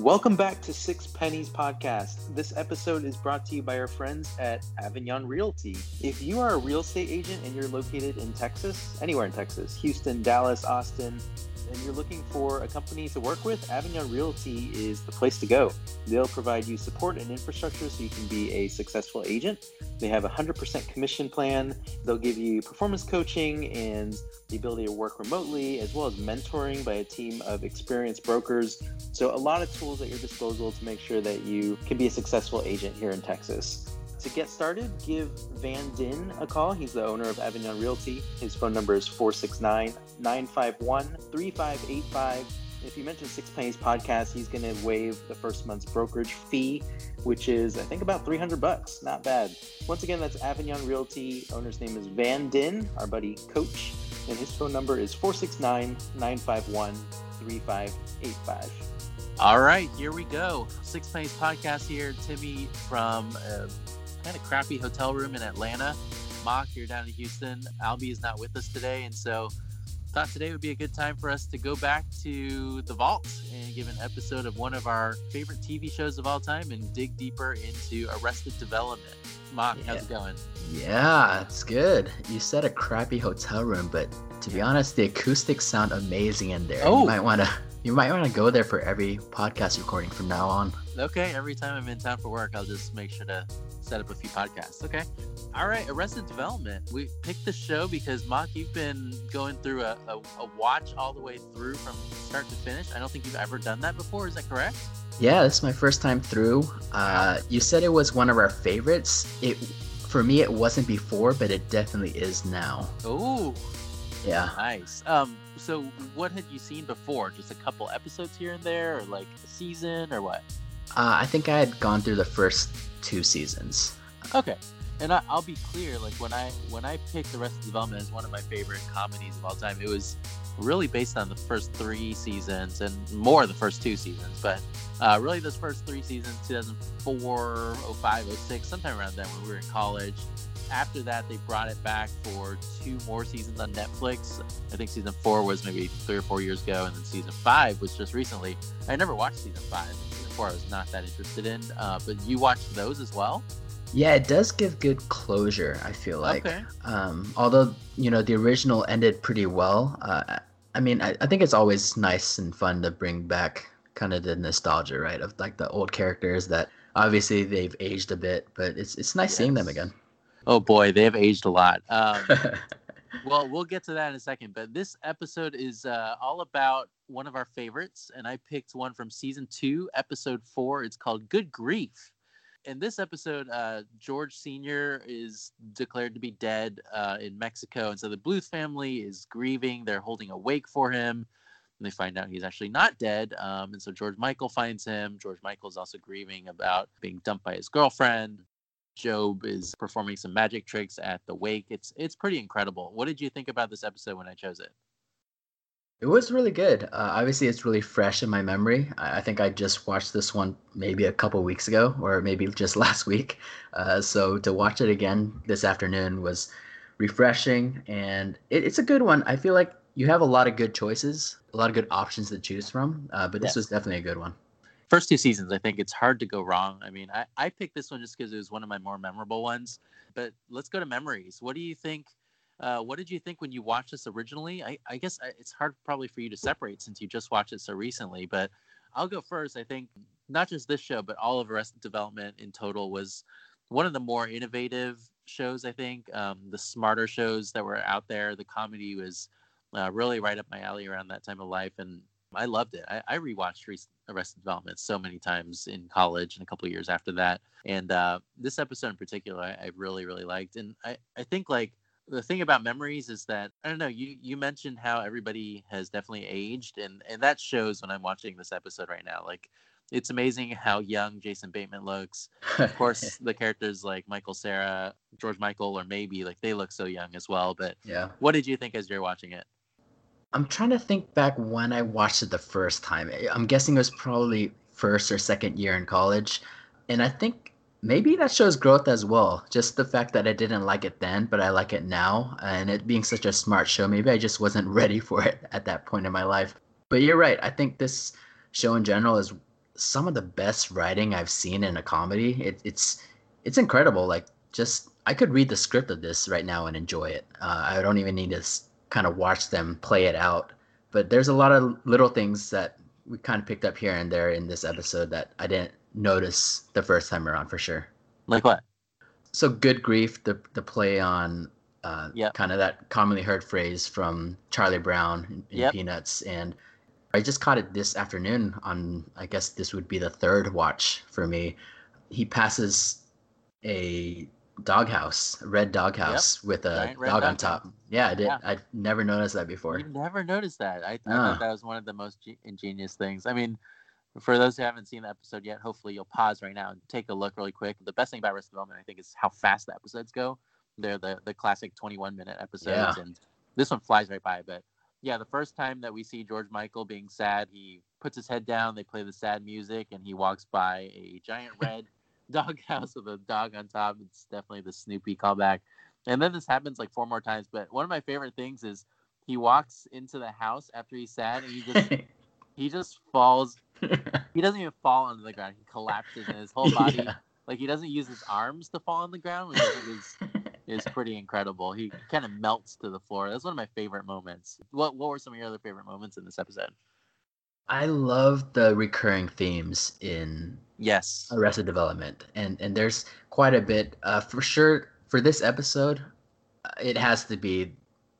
Welcome back to Six Pennies Podcast. This episode is brought to you by our friends at Avignon Realty. If you are a real estate agent and you're located in Texas, anywhere in Texas, Houston, Dallas, Austin, you're looking for a company to work with, Avignon Realty is the place to go. They'll provide you support and infrastructure so you can be a successful agent. They have a 100% commission plan. They'll give you performance coaching and the ability to work remotely, as well as mentoring by a team of experienced brokers. So, a lot of tools at your disposal to make sure that you can be a successful agent here in Texas. To get started, give Van Din a call. He's the owner of Avignon Realty. His phone number is 469 951 3585. If you mention Six Pennies Podcast, he's going to waive the first month's brokerage fee, which is, I think, about 300 bucks. Not bad. Once again, that's Avignon Realty. Owner's name is Van Din, our buddy Coach, and his phone number is 469 951 3585. All right, here we go. Six Pennies Podcast here. Timmy from uh, kind of crappy hotel room in Atlanta. Mock, you're down in Houston. Albie is not with us today, and so thought today would be a good time for us to go back to the vault and give an episode of one of our favorite TV shows of all time and dig deeper into Arrested Development. Mock, yeah. how's it going? Yeah, it's good. You said a crappy hotel room, but to be honest, the acoustics sound amazing in there. Oh. You might want to you might want to go there for every podcast recording from now on. Okay, every time I'm in town for work, I'll just make sure to set up a few podcasts. Okay. All right, Arrested Development. We picked the show because Mock, you've been going through a, a, a, watch all the way through from start to finish. I don't think you've ever done that before. Is that correct? Yeah, this is my first time through. Uh, you said it was one of our favorites. It for me, it wasn't before, but it definitely is now. Oh, yeah. Nice. Um, so what had you seen before? Just a couple episodes here and there, or like a season, or what? Uh, I think I had gone through the first two seasons. Okay, and I, will be clear. Like when I when I picked Arrested Development as one of my favorite comedies of all time, it was really based on the first three seasons and more of the first two seasons, but uh, really those first three seasons, 2004, 05, 06, sometime around then when we were in college after that, they brought it back for two more seasons on Netflix. I think season four was maybe three or four years ago, and then season five was just recently. I never watched season five. Four, I was not that interested in. Uh, but you watched those as well. Yeah, it does give good closure. I feel like, okay. um, although you know the original ended pretty well. Uh, I mean, I, I think it's always nice and fun to bring back kind of the nostalgia, right, of like the old characters that obviously they've aged a bit, but it's it's nice yes. seeing them again. Oh boy, they have aged a lot. Um, well, we'll get to that in a second. But this episode is uh, all about one of our favorites, and I picked one from season two, episode four. It's called "Good Grief." In this episode, uh, George Senior is declared to be dead uh, in Mexico, and so the Bluth family is grieving. They're holding a wake for him. And they find out he's actually not dead. Um, and so George Michael finds him. George Michael is also grieving about being dumped by his girlfriend. Gob is performing some magic tricks at the wake. It's it's pretty incredible. What did you think about this episode when I chose it? It was really good. Uh, obviously, it's really fresh in my memory. I, I, think I just watched this one maybe a couple weeks ago, or maybe just last week. Uh, so to watch it again this afternoon was refreshing, and it, it's a good one. I feel like you have a lot of good choices, a lot of good options to choose from. Uh, but this was definitely a good one first two seasons, I think it's hard to go wrong. I mean, I, I picked this one just because it was one of my more memorable ones. But let's go to memories. What do you think? Uh, what did you think when you watched this originally? I, I guess uh, it's hard probably for you to separate since you just watched it so recently. But I'll go first. I think not just this show, but all of Arrested Development in total was one of the more innovative shows. I think um, the smarter shows that were out there. The comedy was uh, really right up my alley around that time of life, and I loved it. I, I rewatched Arrested Development so many times in college and a couple years after that. And uh, this episode in particular, I, I, really, really liked. And I, I think like the thing about memories is that I don't know. You you mentioned how everybody has definitely aged, and and that shows when I'm watching this episode right now. Like it's amazing how young Jason Bateman looks. Of course, the characters like Michael Cera, George Michael, or maybe like they look so young as well. But yeah, what did you think as you're watching it? I'm trying to think back when I watched it the first time. I'm guessing it was probably first or second year in college. And I think maybe that shows growth as well. Just the fact that I didn't like it then, but I like it now. And it being such a smart show, maybe I just wasn't ready for it at that point in my life. But you're right. I think this show in general is some of the best writing I've seen in a comedy. It, it's it's incredible. Like just I could read the script of this right now and enjoy it. Uh, I don't even need to kind of watch them play it out. But there's a lot of little things that we kind of picked up here and there in this episode that I didn't notice the first time around for sure. Like what? So good grief, the the play on uh, Yep. kind of that commonly heard phrase from Charlie Brown in, in Yep. Peanuts, and I just caught it this afternoon. On I guess this would be the third watch for me. He passes a doghouse, a red doghouse with a Giant dog on top. Yeah, I did. Yeah. I never noticed that before. You never noticed that. I, I thought that was one of the most ge- ingenious things. I mean, for those who haven't seen the episode yet, hopefully you'll pause right now and take a look really quick. The best thing about Arrested Development, I think, is how fast the episodes go. They're the, the classic 21 minute episodes, Yeah. and this one flies right by. But yeah, the first time that we see George Michael being sad, he puts his head down, they play the sad music, and he walks by a giant red doghouse with a dog on top. It's definitely the Snoopy callback. And then this happens like four more times. But one of my favorite things is he walks into the house after he's sad and he just he just falls he doesn't even fall onto the ground. He collapses and his whole body Yeah. like he doesn't use his arms to fall on the ground, which is is pretty incredible. He kind of melts to the floor. That's one of my favorite moments. What what were some of your other favorite moments in this episode? I love the recurring themes in Yes. Arrested Development, and and there's quite a bit. Uh, for sure, for this episode, uh, it has to be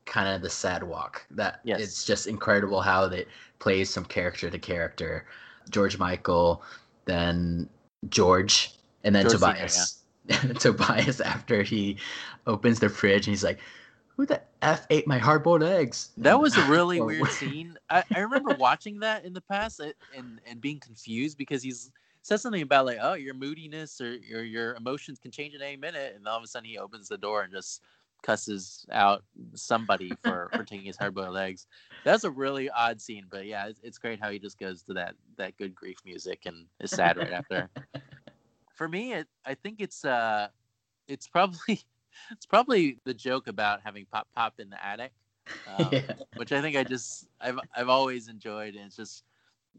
kind of the sad walk. That Yes. it's just incredible how they plays from character to character. George Michael, then George, and then George Senior, Tobias. Tobias after he opens the fridge and he's like, "Who the f ate my hard-boiled eggs?" That was a really weird scene. I, I remember watching that in the past and and being confused because he's said something about like, oh, your moodiness or your your emotions can change in any minute, and all of a sudden he opens the door and just cusses out somebody for for taking his hard boiled eggs. That's a really odd scene, but yeah, it's, it's great how he just goes to that that good grief music and is sad right after. For me, it I think it's uh it's probably it's probably the joke about having pop pop in the attic. Um, yeah. which I think I just I've I've always enjoyed. And it's just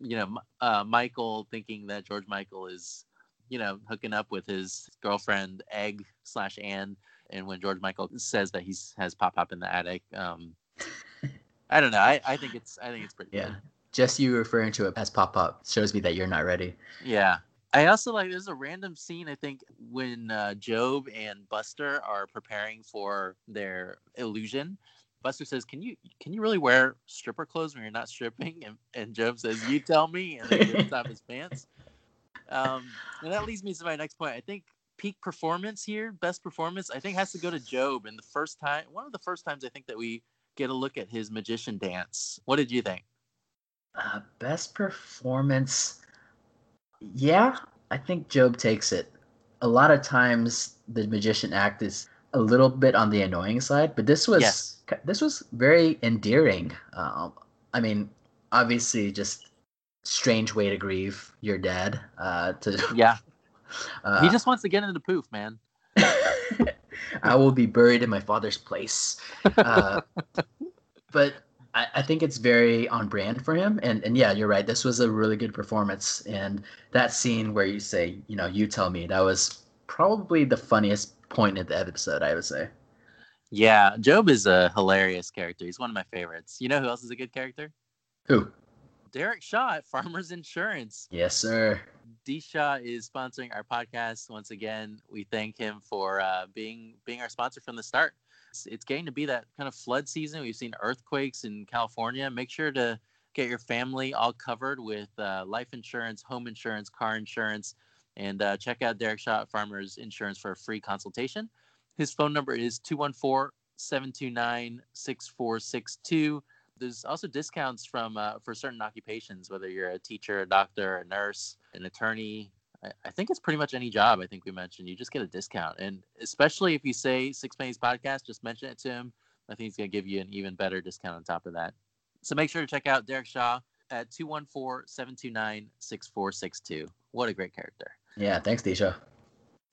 you know uh, Michael thinking that George Michael is you know hooking up with his girlfriend Egg slash Ann, and when George Michael says that he has pop pop in the attic, um, I don't know. I, I think it's I think it's pretty Yeah. good. Just you referring to it as pop up shows me that you're not ready. Yeah. I also like there's a random scene I think when uh, Gob and Buster are preparing for their illusion. Buster says, "Can you can you really wear stripper clothes when you're not stripping?" And, and Gob says, "You tell me." And then he rips off his pants. Um, and that leads me to my next point. I think peak performance here, best performance, I think has to go to Gob. And the first time, one of the first times I think that we get a look at his magician dance. What did you think? Uh, best performance. Yeah, I think Gob takes it. A lot of times the magician act is a little bit on the annoying side, but this was Yes. this was very endearing. Um, I mean, obviously, just strange way to grieve your dad. Uh, to Yeah, uh, he just wants to get into the poof, man. I will be buried in my father's place. Uh, but I, I think it's very on brand for him. And and yeah, you're right. This was a really good performance. And that scene where you say, you know, you tell me, that was probably the funniest point in the episode, I would say. Yeah, Gob is a hilarious character. He's one of my favorites. You know who else is a good character? Who? Derek Shaw at Farmers Insurance. Yes, sir. D Shaw is sponsoring our podcast once again. We thank him for uh, being being our sponsor from the start. It's, it's getting to be that kind of flood season. We've seen earthquakes in California. Make sure to get your family all covered with uh, life insurance, home insurance, car insurance, and uh, check out Derek Shaw Farmers Insurance for a free consultation. His phone number is 214 729 6462. There's also discounts from uh, for certain occupations, whether you're a teacher, a doctor, a nurse, an attorney. I, I think it's pretty much any job. I think we mentioned you just get a discount, and especially if you say Six Pennies Podcast, just mention it to him. I think he's gonna give you an even better discount on top of that. So make sure to check out Derek Shaw at 214-729-6462. What a great character. Yeah, thanks, D Shaw.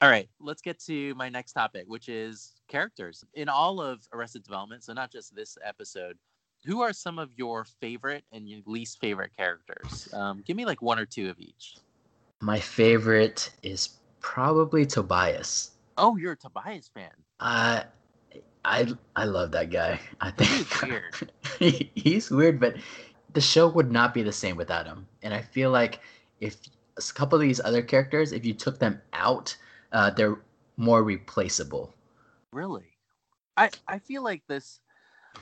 All right, let's get to my next topic, which is characters. In all of Arrested Development, so not just this episode, who are some of your favorite and your least favorite characters? Um, give me like one or two of each. My favorite is probably Tobias. Oh, you're a Tobias fan. Uh, I I love that guy. I think He's weird. he- he's weird, but the show would not be the same without him. And I feel like if a couple of these other characters, if you took them out, uh, they're more replaceable. Really? I I feel like this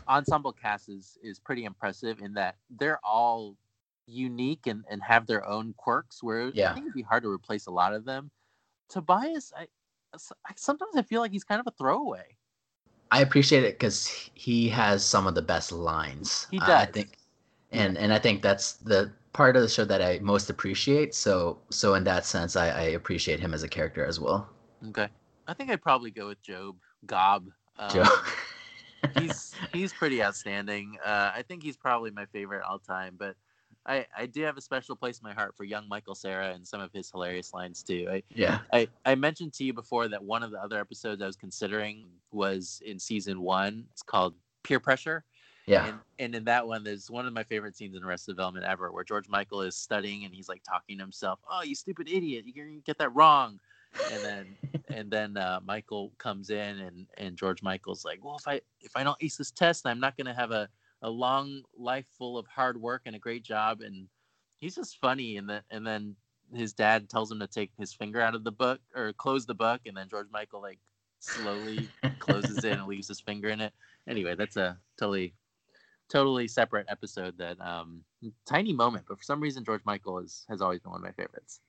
ensemble cast is is pretty impressive in that they're all unique and, and have their own quirks where Yeah. I think it'd be hard to replace a lot of them. Tobias, I, I sometimes I feel like he's kind of a throwaway. I appreciate it because he has some of the best lines. He does. I think, and and I think that's the part of the show that I most appreciate. So so in that sense, I, I appreciate him as a character as well. Okay. I think I'd probably go with Job Gob. Um, Joe. he's he's pretty outstanding. Uh, I think he's probably my favorite all time. But I I do have a special place in my heart for young Michael Cera and some of his hilarious lines too. I yeah. I, I mentioned to you before that one of the other episodes I was considering was in season one. It's called Peer Pressure. Yeah. And, and in that one, there's one of my favorite scenes in Arrested Development ever where George Michael is studying and he's like talking to himself, Oh, you stupid idiot. You're to get that wrong. And then and then uh, Michael comes in and, and George Michael's like, Well, if I if I don't ace this test, I'm not going to have a, a long life full of hard work and a great job. And he's just funny. And, the, and then his dad tells him to take his finger out of the book or close the book, and then George Michael like slowly closes it and leaves his finger in it. Anyway, that's a totally, totally separate episode. That um, tiny moment, but for some reason George Michael is has always been one of my favorites.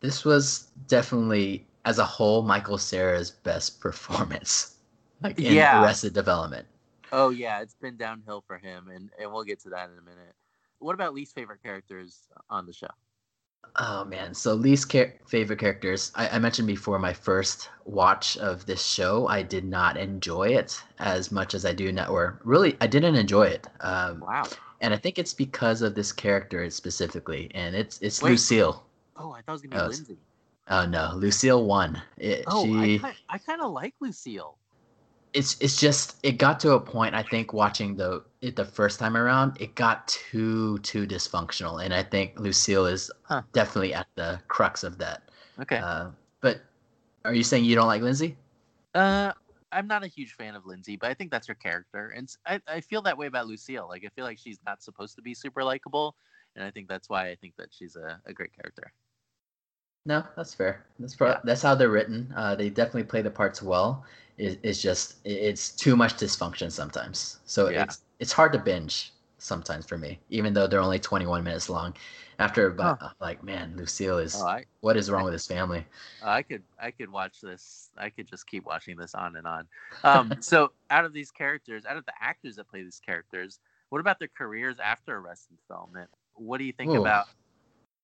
This was definitely, as a whole, Michael Cera's best performance, like in Yeah. Arrested Development. Oh yeah, it's been downhill for him, and and we'll get to that in a minute. What about least favorite characters on the show? Oh man, so least char- favorite characters. I-, I mentioned before my first watch of this show. I did not enjoy it as much as I do now. Or really, I didn't enjoy it. Um, Wow. and I think it's because of this character specifically, and it's it's Wait. Lucille. Oh, I thought it was gonna be Oh, Lindsay. Oh no, Lucille won. It, Oh, she, I, I kind of like Lucille. It's it's just it got to a point. I think watching the it the first time around, it got too too dysfunctional, and I think Lucille is Huh. definitely at the crux of that. Okay. Uh, but are you saying you don't like Lindsay? Uh, I'm not a huge fan of Lindsay, but I think that's her character, and I I feel that way about Lucille. Like I feel like she's not supposed to be super likable, and I think that's why I think that she's a, a great character. No, that's fair. That's pro- Yeah. that's how they're written. Uh, they definitely play the parts well. It, it's just it's too much dysfunction sometimes. So Yeah. it's it's hard to binge sometimes for me, even though they're only 21 minutes long. After about I'm like, man, Lucille is Oh, I what is wrong with his family? I could I could watch this. I could just keep watching this on and on. Um, so out of these characters, out of the actors that play these characters, what about their careers after Arrested Development? What do you think Ooh. about?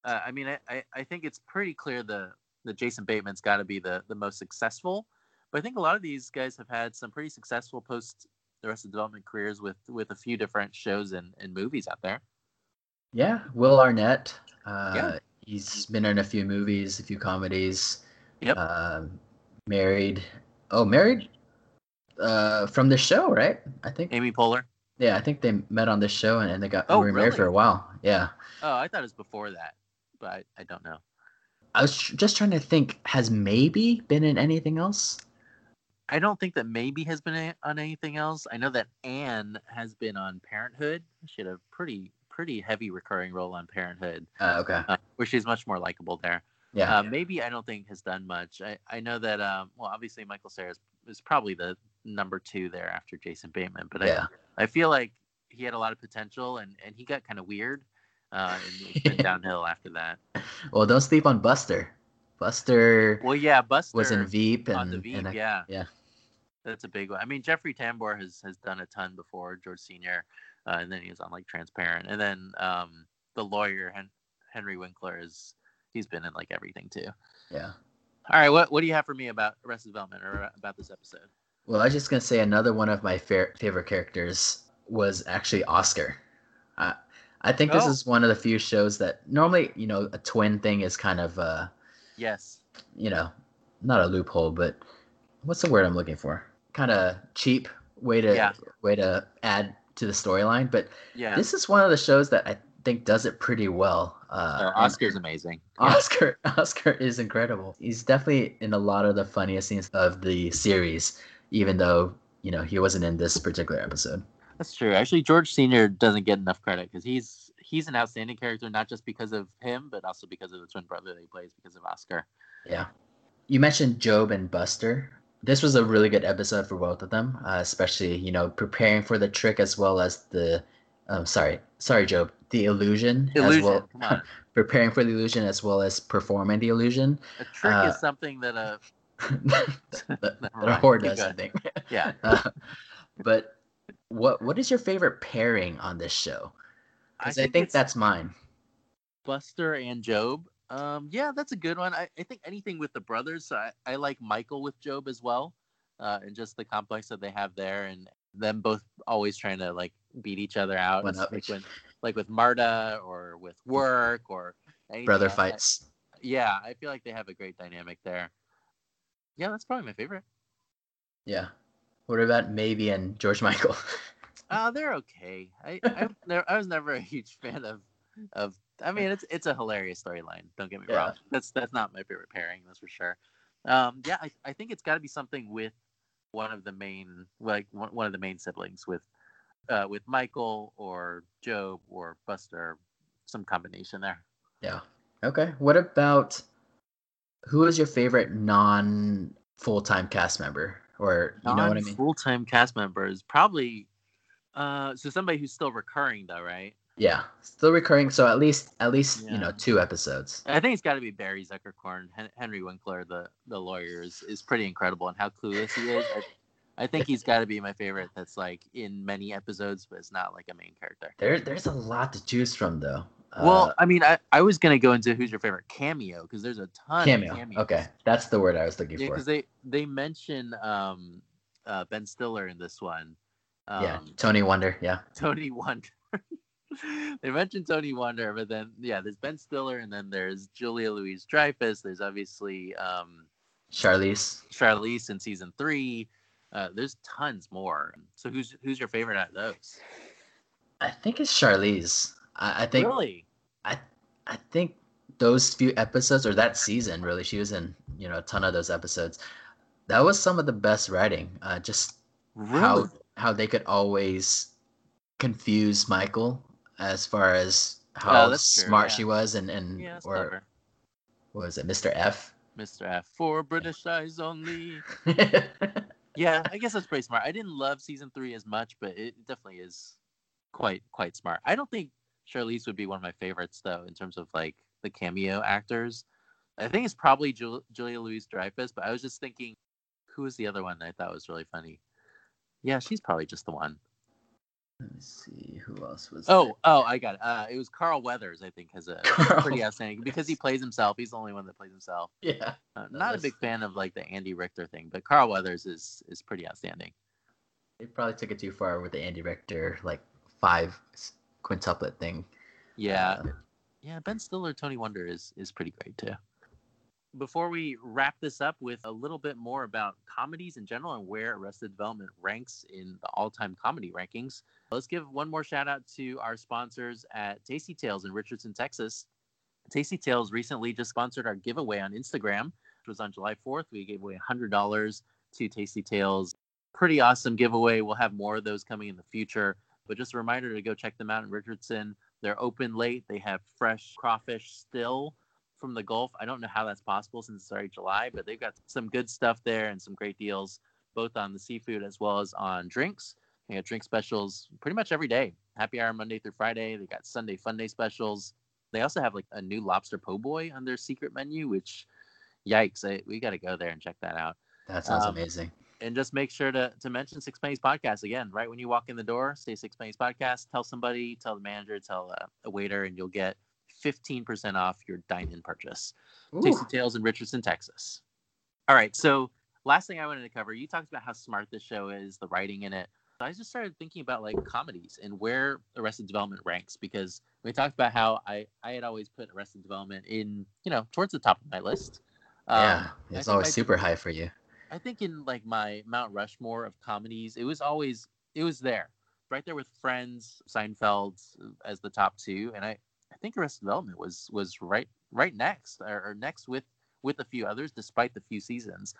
Uh, I mean, I, I, I think it's pretty clear the the Jason Bateman's got to be the the most successful, but I think a lot of these guys have had some pretty successful post Arrested Development careers with with a few different shows and, and movies out there. Yeah, Will Arnett. Uh, Yeah. He's been in a few movies, a few comedies. Yep. Um, married. Oh, married. Uh, from the show, right? I think. Amy Poehler. Yeah, I think they met on this show and, and they got Oh, were married for a while. Yeah. Oh, I thought it was before that, but I, I don't know. I was tr- just trying to think. Has Maeby been in anything else? I don't think that Maeby has been a- on anything else. I know that Ann has been on Parenthood. She had a pretty pretty heavy recurring role on Parenthood, Uh, okay. uh, where she's much more likable there. Yeah. Uh, Maeby I don't think has done much. I, I know that um, well, obviously Michael Cera is, is probably the number two there after Jason Bateman, but yeah. I I feel like he had a lot of potential and and he got kind of weird, uh, and it's been downhill after that. Well, don't sleep on Buster. Buster Well, yeah, Buster was in Veep and, on the Veep, and I- yeah, yeah. That's a big one. I mean, Jeffrey Tambor has has done a ton before George Senior, uh, and then he was on like Transparent, and then um, the lawyer Hen- Henry Winkler is he's been in like everything too. yeah. All right, what what do you have for me about Arrested Development or about this episode? Well, I was just gonna say another one of my fa- favorite characters was actually Oscar. I I think this Oh. is one of the few shows that normally, you know, a twin thing is kind of uh, Yes, you know, not a loophole, but what's the word I'm looking for? Kind of cheap way to Yeah. way to add to the storyline. But yeah, this is one of the shows that I think does it pretty well. Uh, Oscar's amazing. Yeah. Oscar Oscar is incredible. He's definitely in a lot of the funniest scenes of the series, even though you know he wasn't in this particular episode. That's true. Actually, George Senior doesn't get enough credit because he's he's an outstanding character, not just because of him, but also because of the twin brother that he plays because of Oscar. Yeah. You mentioned Gob and Buster. This was a really good episode for both of them, uh, especially you know preparing for the trick as well as the, um, sorry, sorry, Gob, the illusion, as Illusion. well, Come on. preparing for the illusion as well as performing the illusion. A trick Uh, is something that a that that a whore does, I think. yeah. Uh, but what what is your favorite pairing on this show? Because I, think, it's that's mine. Buster and Gob. Um, yeah, that's a good one. I, I think anything with the brothers. I, I like Michael with Gob as well, uh, and just the complex that they have there, and them both always trying to like beat each other out, like when like with Marta or with work or anything Brother. I- fights. yeah, I feel like they have a great dynamic there. Yeah, that's probably my favorite. Yeah. What about Maeby and George Michael? Uh, they're okay. I I, I was never a huge fan of of. I mean, it's it's a hilarious storyline. Don't get me Yeah. wrong. That's that's not my favorite pairing. That's for sure. Um, yeah, I, I think it's got to be something with one of the main like one, one of the main siblings with uh, with Michael or Gob or Buster, some combination there. yeah. Okay. What about who is your favorite non full time cast member? Or you know what I mean? Full time cast members probably. Uh, so somebody who's still recurring though, right? Yeah. Still recurring, so at least at least you know two episodes. I think it's got to be Barry Zuckerkorn. Henry Winkler, the the lawyer, is, is pretty incredible, and how clueless he is. I, I think he's got to be my favorite. That's like in many episodes, but it's not like a main character. There there's a lot to choose from though. well, Uh, I mean, I, I was gonna go into who's your favorite cameo because there's a ton cameo. of cameos. Okay. That's the word I was looking Yeah, for. because they they mention um, uh, Ben Stiller in this one. Um, yeah. Tony Wonder, yeah. Tony Wonder. they mentioned Tony Wonder, but then yeah, there's Ben Stiller, and then there's Julia Louise Dreyfus. There's obviously um, Charlize. Charlize in season three. Uh, there's tons more. So who's who's your favorite out of those? I think it's Charlize. I, I think really? I I think those few episodes or that season really she was in you know a ton of those episodes. That was some of the best writing. Uh, just how how they could always confuse Michael as far as how Oh, that's true, smart yeah. she was and and Yeah, or clever. what was it Mr. F? Mr. F for British eyes only. Yeah, I guess that's pretty smart. I didn't love season three as much, but it definitely is quite quite smart. I don't think Charlize would be one of my favorites though in terms of like the cameo actors. I think it's probably Jul- Julia Louise Dreyfus, but I was just thinking, who was the other one that I thought was really funny? Yeah, she's probably just the one. Let me see who else was. Oh, oh, I got it. Uh, it was Carl Weathers. I think has a Carl pretty outstanding because he plays himself. He's the only one that plays himself. yeah. Uh, No, not a big fan of like the Andy Richter thing, but Carl Weathers is is pretty outstanding. They probably took it too far with the Andy Richter like five quintuplet thing. Yeah, Uh, Yeah, Ben Stiller, Tony Wonder is is pretty great too. Before we wrap this up with a little bit more about comedies in general and where Arrested Development ranks in the all-time comedy rankings, let's give one more shout out to our sponsors at Tasty Tales in Richardson, Texas. Tasty Tales recently just sponsored our giveaway on Instagram, which was on July 4th. We gave away $100 to Tasty Tales. Pretty awesome giveaway. We'll have more of those coming in the future. But just a reminder to go check them out in Richardson. They're open late. They have fresh crawfish still from the Gulf. I don't know how that's possible since it's already July, but they've got some good stuff there and some great deals, both on the seafood as well as on drinks. They got drink specials pretty much every day. Happy hour Monday through Friday. They got Sunday fun day specials. They also have like a new lobster po' boy on their secret menu, which yikes, I, we got to go there and check that out that sounds um, amazing. and just make sure to, to mention Six Pennies Podcast again, right when you walk in the door, say Six Pennies Podcast, tell somebody, tell the manager, tell uh, a waiter, and you'll get 15% off your dine in purchase. Tasty Tales in Richardson, Texas. All right. So, last thing I wanted to cover, you talked about how smart this show is, the writing in it. So I just started thinking about like comedies and where Arrested Development ranks because we talked about how I, I had always put Arrested Development in, you know, towards the top of my list. yeah, Um, it's always super high for you. I think in like my Mount Rushmore of comedies, it was always it was there, right there with Friends, Seinfeld as the top two, and I I think Arrested Development was was right right next or, or next with with a few others, despite the few seasons.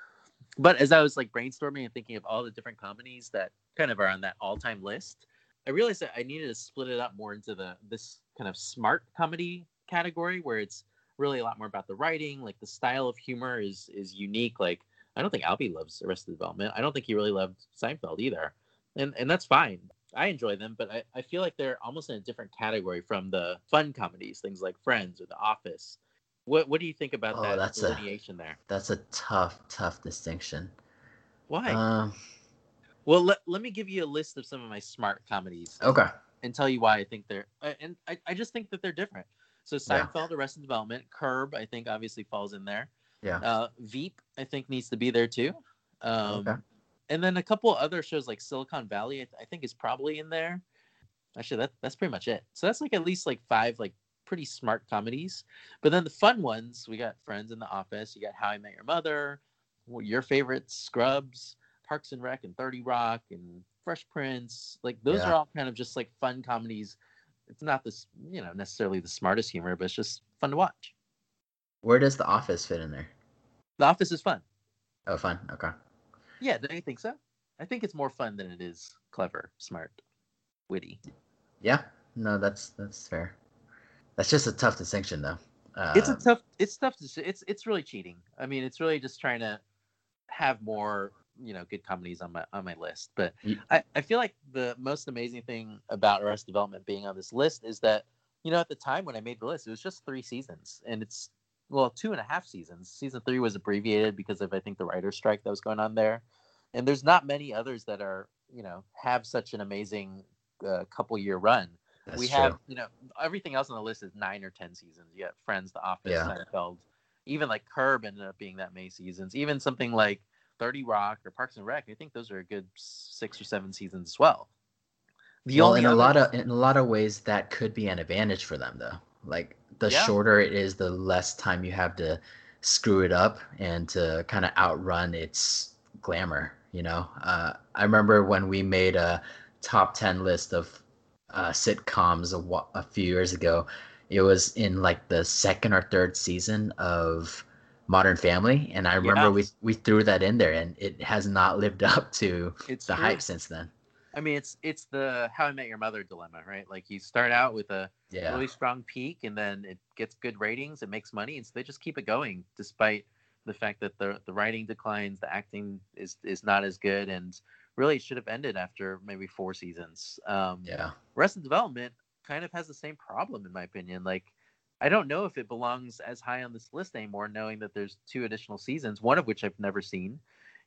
But as I was like brainstorming and thinking of all the different comedies that kind of are on that all time list, I realized that I needed to split it up more into the this kind of smart comedy category where it's really a lot more about the writing, like the style of humor is is unique. Like I don't think Albie loves Arrested Development. I don't think he really loved Seinfeld either, and and that's fine. I enjoy them, but I, I feel like they're almost in a different category from the fun comedies, things like Friends or The Office. What what do you think about Oh, that that's a- delineation there? That's a tough, tough distinction. Why? Um, well, let, let me give you a list of some of my smart comedies okay. and tell you why I think they're uh, and I, I just think that they're different. So Yeah. Seinfeld, Arrested Development, Curb, I think obviously falls in there. Yeah. Uh, Veep, I think needs to be there too. Um, Okay. And then a couple other shows like Silicon Valley, I, th- I think is probably in there. Actually, that that's pretty much it. So that's like at least like five like pretty smart comedies. But then the fun ones, we got Friends in the Office, you got How I Met Your Mother, your favorites, Scrubs, Parks and Rec, and Thirty Rock, and Fresh Prince. Like those Yeah. are all kind of just like fun comedies. It's not this, you know, necessarily the smartest humor, but it's just fun to watch. Where does The Office fit in there? The Office is fun. Oh, fun. Okay. Yeah, don't you think so? I think it's more fun than it is clever, smart, witty. Yeah. No, that's that's fair. That's just a tough distinction, though. Uh, it's a tough. It's tough to. say. It's it's really cheating. I mean, it's really just trying to have more, you know, good comedies on my on my list. But Ye- I I feel like the most amazing thing about Arrested Development being on this list is that you know at the time when I made the list, it was just three seasons, and it's well two and a half seasons. Season three was abbreviated because of I think the writer's strike that was going on there, and there's not many others that are you know have such an amazing uh, couple year run that's we true. have you know everything else on the list is nine or ten seasons. You got Friends, The Office, Yeah. Seinfeld, even like Curb ended up being that many seasons. Even something like Thirty Rock or Parks and Rec, I think those are a good six or seven seasons as well. The well, only in a lot of in a lot of ways, that could be an advantage for them, though. Like the Yeah. shorter it is, the less time you have to screw it up and to kind of outrun its glamour. You know, uh, I remember when we made a top ten list of uh, sitcoms a, a few years ago. It was in like the second or third season of Modern Family, and I remember we we threw that in there, and it has not lived up to it's the true. hype since then. I mean, it's it's the How I Met Your Mother dilemma, right? Like you start out with a Yeah, really strong peak and then it gets good ratings it makes money and so they just keep it going despite the fact that the the writing declines the acting is is not as good and really it should have ended after maybe four seasons um yeah. Arrested Development kind of has the same problem in my opinion like I don't know if it belongs as high on this list anymore knowing that there's two additional seasons one of which I've never seen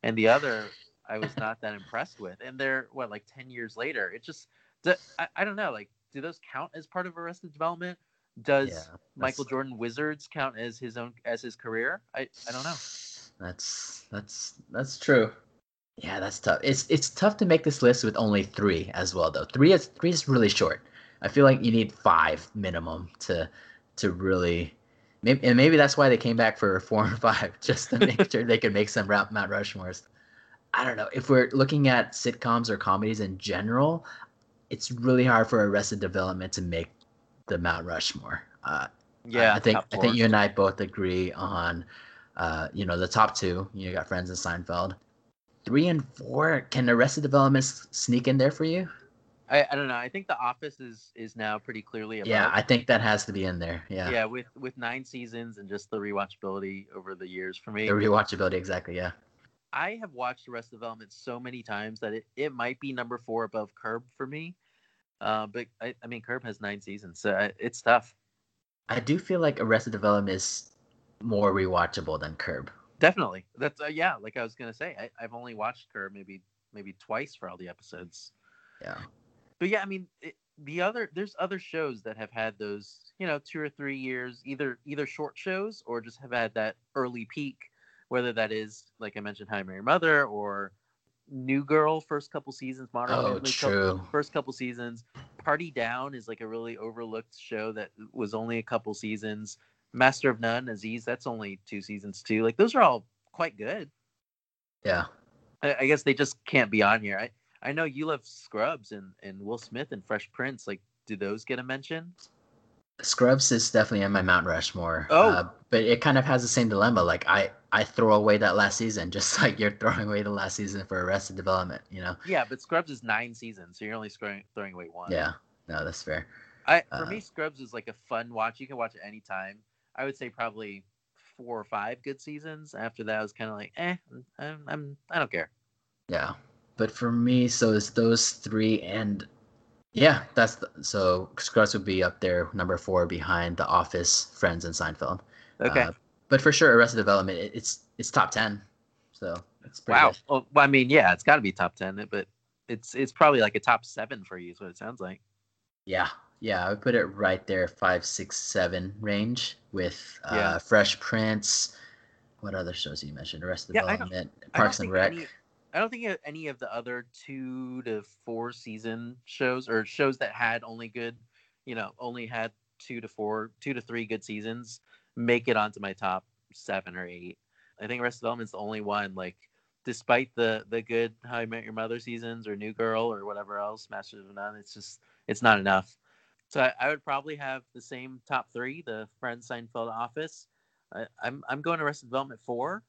and the other I was not that impressed with and they're what like 10 years later it just I, I don't know like do those count as part of Arrested Development does Yeah, Michael Jordan Wizards count as his own as his career I I don't know That's that's that's true. Yeah, that's tough. It's it's tough to make this list with only three as well, though. Three is three is really short. I feel like you need five minimum to to really. Maybe, and maybe that's why they came back for four and five, just to make sure they could make some Mount Rushmores. I don't know if we're looking at sitcoms or comedies in general. It's really hard for Arrested Development to make the Mount Rushmore. Uh, yeah I think I think you and I both agree on, uh, you know, the top two. You got Friends and Seinfeld. Three and four, can Arrested Development sneak in there for you? I, I don't know I think The Office is is now pretty clearly above. Yeah, I think that has to be in there. Yeah, yeah with with nine seasons and just the rewatchability over the years for me the rewatchability, exactly. Yeah, I have watched Arrested Development so many times that it, it might be number four above Curb for me. Uh, but I, I mean, Curb has nine seasons, so I, it's tough. I do feel like Arrested Development is more rewatchable than Curb. Definitely, that's uh, yeah. Like I was gonna say, I, I've only watched Curb maybe maybe twice for all the episodes. Yeah, But yeah, I mean, it, the other there's other shows that have had those you know two or three years, either either short shows or just have had that early peak. Whether that is like I mentioned, How I Met Your Mother or New Girl first couple seasons, Modern Oh, Family couple- first couple seasons. Party Down is like a really overlooked show that was only a couple seasons. Master of None, Aziz, that's only two seasons too. Like those are all quite good. yeah. I, I guess they just can't be on here. I, I know you love Scrubs and, and Will Smith and Fresh Prince. Like, do those get a mention? Scrubs is definitely in my Mount Rushmore. Oh. Uh, but it kind of has the same dilemma. Like I, I throw away that last season, just like you're throwing away the last season for Arrested Development. You know? Yeah, but Scrubs is nine seasons, so you're only throwing throwing away one. Yeah. No, that's fair. I for Uh, me, Scrubs is like a fun watch. You can watch it anytime. I would say probably four or five good seasons. After that, I was kind of like, eh, I'm, I'm I don't care. Yeah. But for me, so it's those three, and yeah, that's the, so Scrubs would be up there, number four, behind The Office, Friends, and Seinfeld. Okay. Uh, but for sure, Arrested Development, it, it's it's top ten. So it's pretty wow. good. Well, I mean, yeah, it's got to be top ten, but it's it's probably like a top seven for you. Is what it sounds like. Yeah, yeah, I would put it right there, five, six, seven range with uh, Yeah. Fresh Prince. What other shows you mentioned? Arrested Yeah, Development, Parks and Rec. Any, I don't think any of the other two to four season shows or shows that had only good, you know, only had two to four, two to three good seasons make it onto my top seven or eight. I think Arrested Development's the only one. Like, despite the the good How I Met Your Mother seasons or New Girl or whatever else, Masters of None, it's just it's not enough. So I, I would probably have the same top three: the Friends, Seinfeld, Office. I, I'm I'm going to Arrested Development four.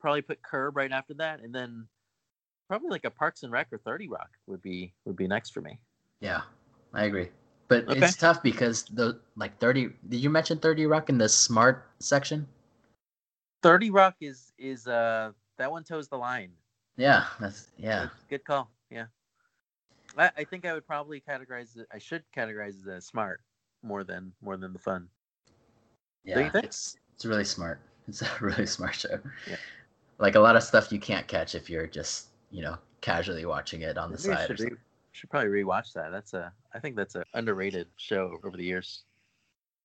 Probably put Curb right after that, and then probably like a Parks and Rec or Thirty Rock would be would be next for me. Yeah, I agree. But Okay. it's tough because the like thirty. Did you mention Thirty Rock in the smart section? Thirty Rock is is uh that one toes the line. Yeah, that's yeah. Good- Good call. Yeah. I, I think I would probably categorize it. I should categorize as smart more than more than the fun. Yeah, you think? it's it's really smart. It's a really smart show. Yeah. Like a lot of stuff you can't catch if you're just you know casually watching it on the Maybe I side. should, re- should probably rewatch that. That's a I think that's a underrated show over the years.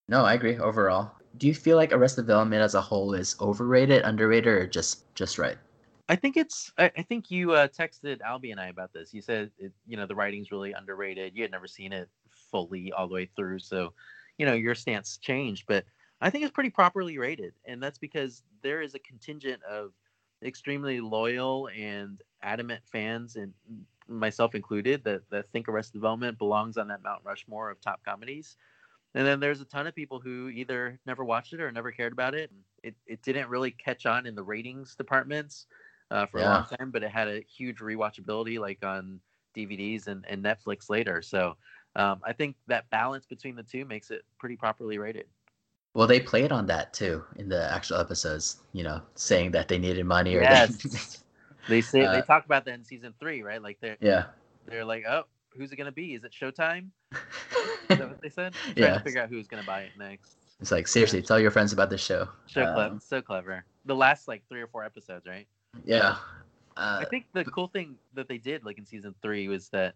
No, I agree. Overall, do you feel like Arrested Development as a whole is overrated, underrated, or just just right? I think it's. I, I think you uh, texted Albie and I about this. You said it, you know the writing's really underrated. You had never seen it fully all the way through, so you know your stance changed. But I think it's pretty properly rated, and that's because there is a contingent of extremely loyal and adamant fans, and myself included, that that think Arrested Development belongs on that Mount Rushmore of top comedies. And then there's a ton of people who either never watched it or never cared about it. It it didn't really catch on in the ratings departments uh, for a long time, but it had a huge rewatchability like on DVDs and, and Netflix later. So um, I think that balance between the two makes it pretty properly rated. Well, they played on that too in the actual episodes. You know, saying that they needed money or they- Yes. They say they Uh, talk about that in season three, right? Like they're yeah. they're like, oh, who's it gonna be? Is it Showtime? Is that what they said? I'm trying Yeah. to figure out who's gonna buy it next. It's like seriously, tell your friends about this show. So Um, clever, so clever. The last like three or four episodes, right? Yeah. Uh, I think the cool thing that they did, like in season three, was that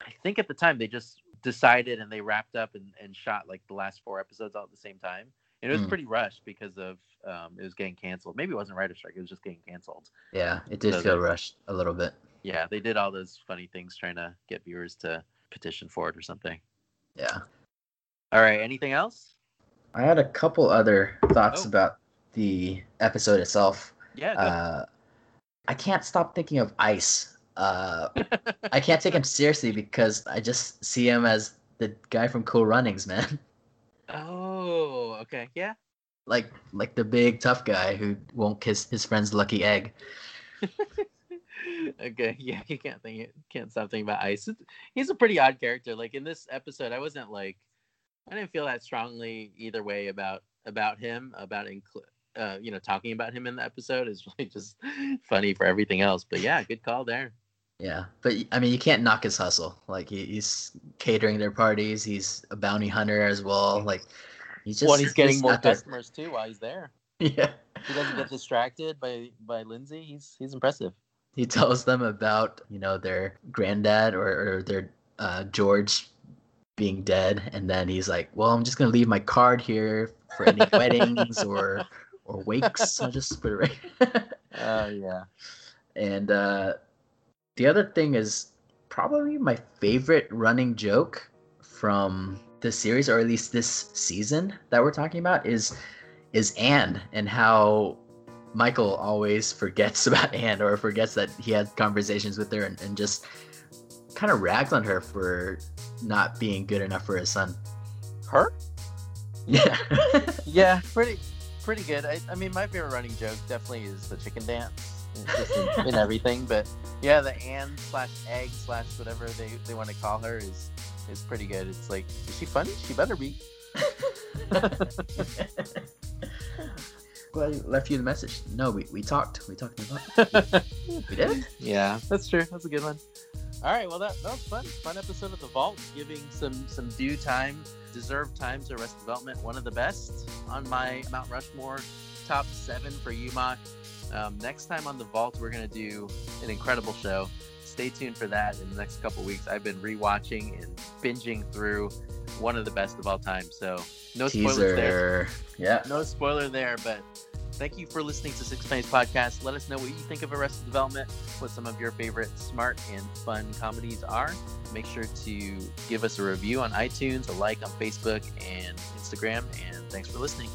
I think at the time they just decided and they wrapped up and, and shot like the last four episodes all at the same time. And it was Mm. pretty rushed because of um, it was getting canceled. Maybe it wasn't writer strike; it was just getting canceled. yeah, it did so feel they- rushed a little bit. Yeah, they did all those funny things trying to get viewers to petition for it or something. Yeah. All right, anything else? I had a couple other thoughts Oh. about the episode itself. Yeah. Uh, I can't stop thinking of Ice. Uh, I can't take him seriously because I just see him as the guy from Cool Runnings, man. oh, okay, yeah. like like the big tough guy who won't kiss his friend's lucky egg. okay, yeah, you can't think can't stop thinking about Ice. He's a pretty odd character. Like in this episode, I wasn't like I didn't feel that strongly either way about about him, about inclu- uh, you know, talking about him in the episode is really just funny for everything else. But yeah, good call there. Yeah, but I mean, you can't knock his hustle. Like he, he's catering their parties. He's a bounty hunter as well. Like he's just well, he's getting just more out there- customers too while he's there. Yeah, He doesn't get distracted by by Lindsay. He's he's impressive. he tells them about you know their granddad or, or their uh, George being dead, and then he's like, "Well, I'm just gonna leave my card here for any weddings or or wakes. I'll just put it right." Oh yeah. And uh, the other thing is probably my favorite running joke from the series, or at least this season that we're talking about, is is Ann and how Michael always forgets about Ann or forgets that he had conversations with her and, and just kind of rags on her for not being good enough for his son. Her? Yeah. yeah, pretty pretty good. I, I mean, my favorite running joke definitely is the chicken dance. In, in everything, but yeah, the Ann slash egg slash whatever they, they want to call her is is pretty good. It's like, is she funny? She better be. well, I left you the message. No, we, we talked. We talked about We did? Yeah, that's true. That's a good one. All right, well that, that was fun. Fun episode of the Vault, giving some some due time, deserved time to Arrested Development. One of the best on my Mount Rushmore top seven for UMOC. Um, next time on the Vault, we're gonna do an incredible show. Stay tuned for that in the next couple weeks. I've been rewatching and binging through one of the best of all time. So no spoilers there. Yeah. No spoiler there, but thank you for listening to Six Pennies Podcast. Let us know what you think of Arrested Development, what some of your favorite smart and fun comedies are. Make sure to give us a review on iTunes, a like on Facebook and Instagram, and thanks for listening.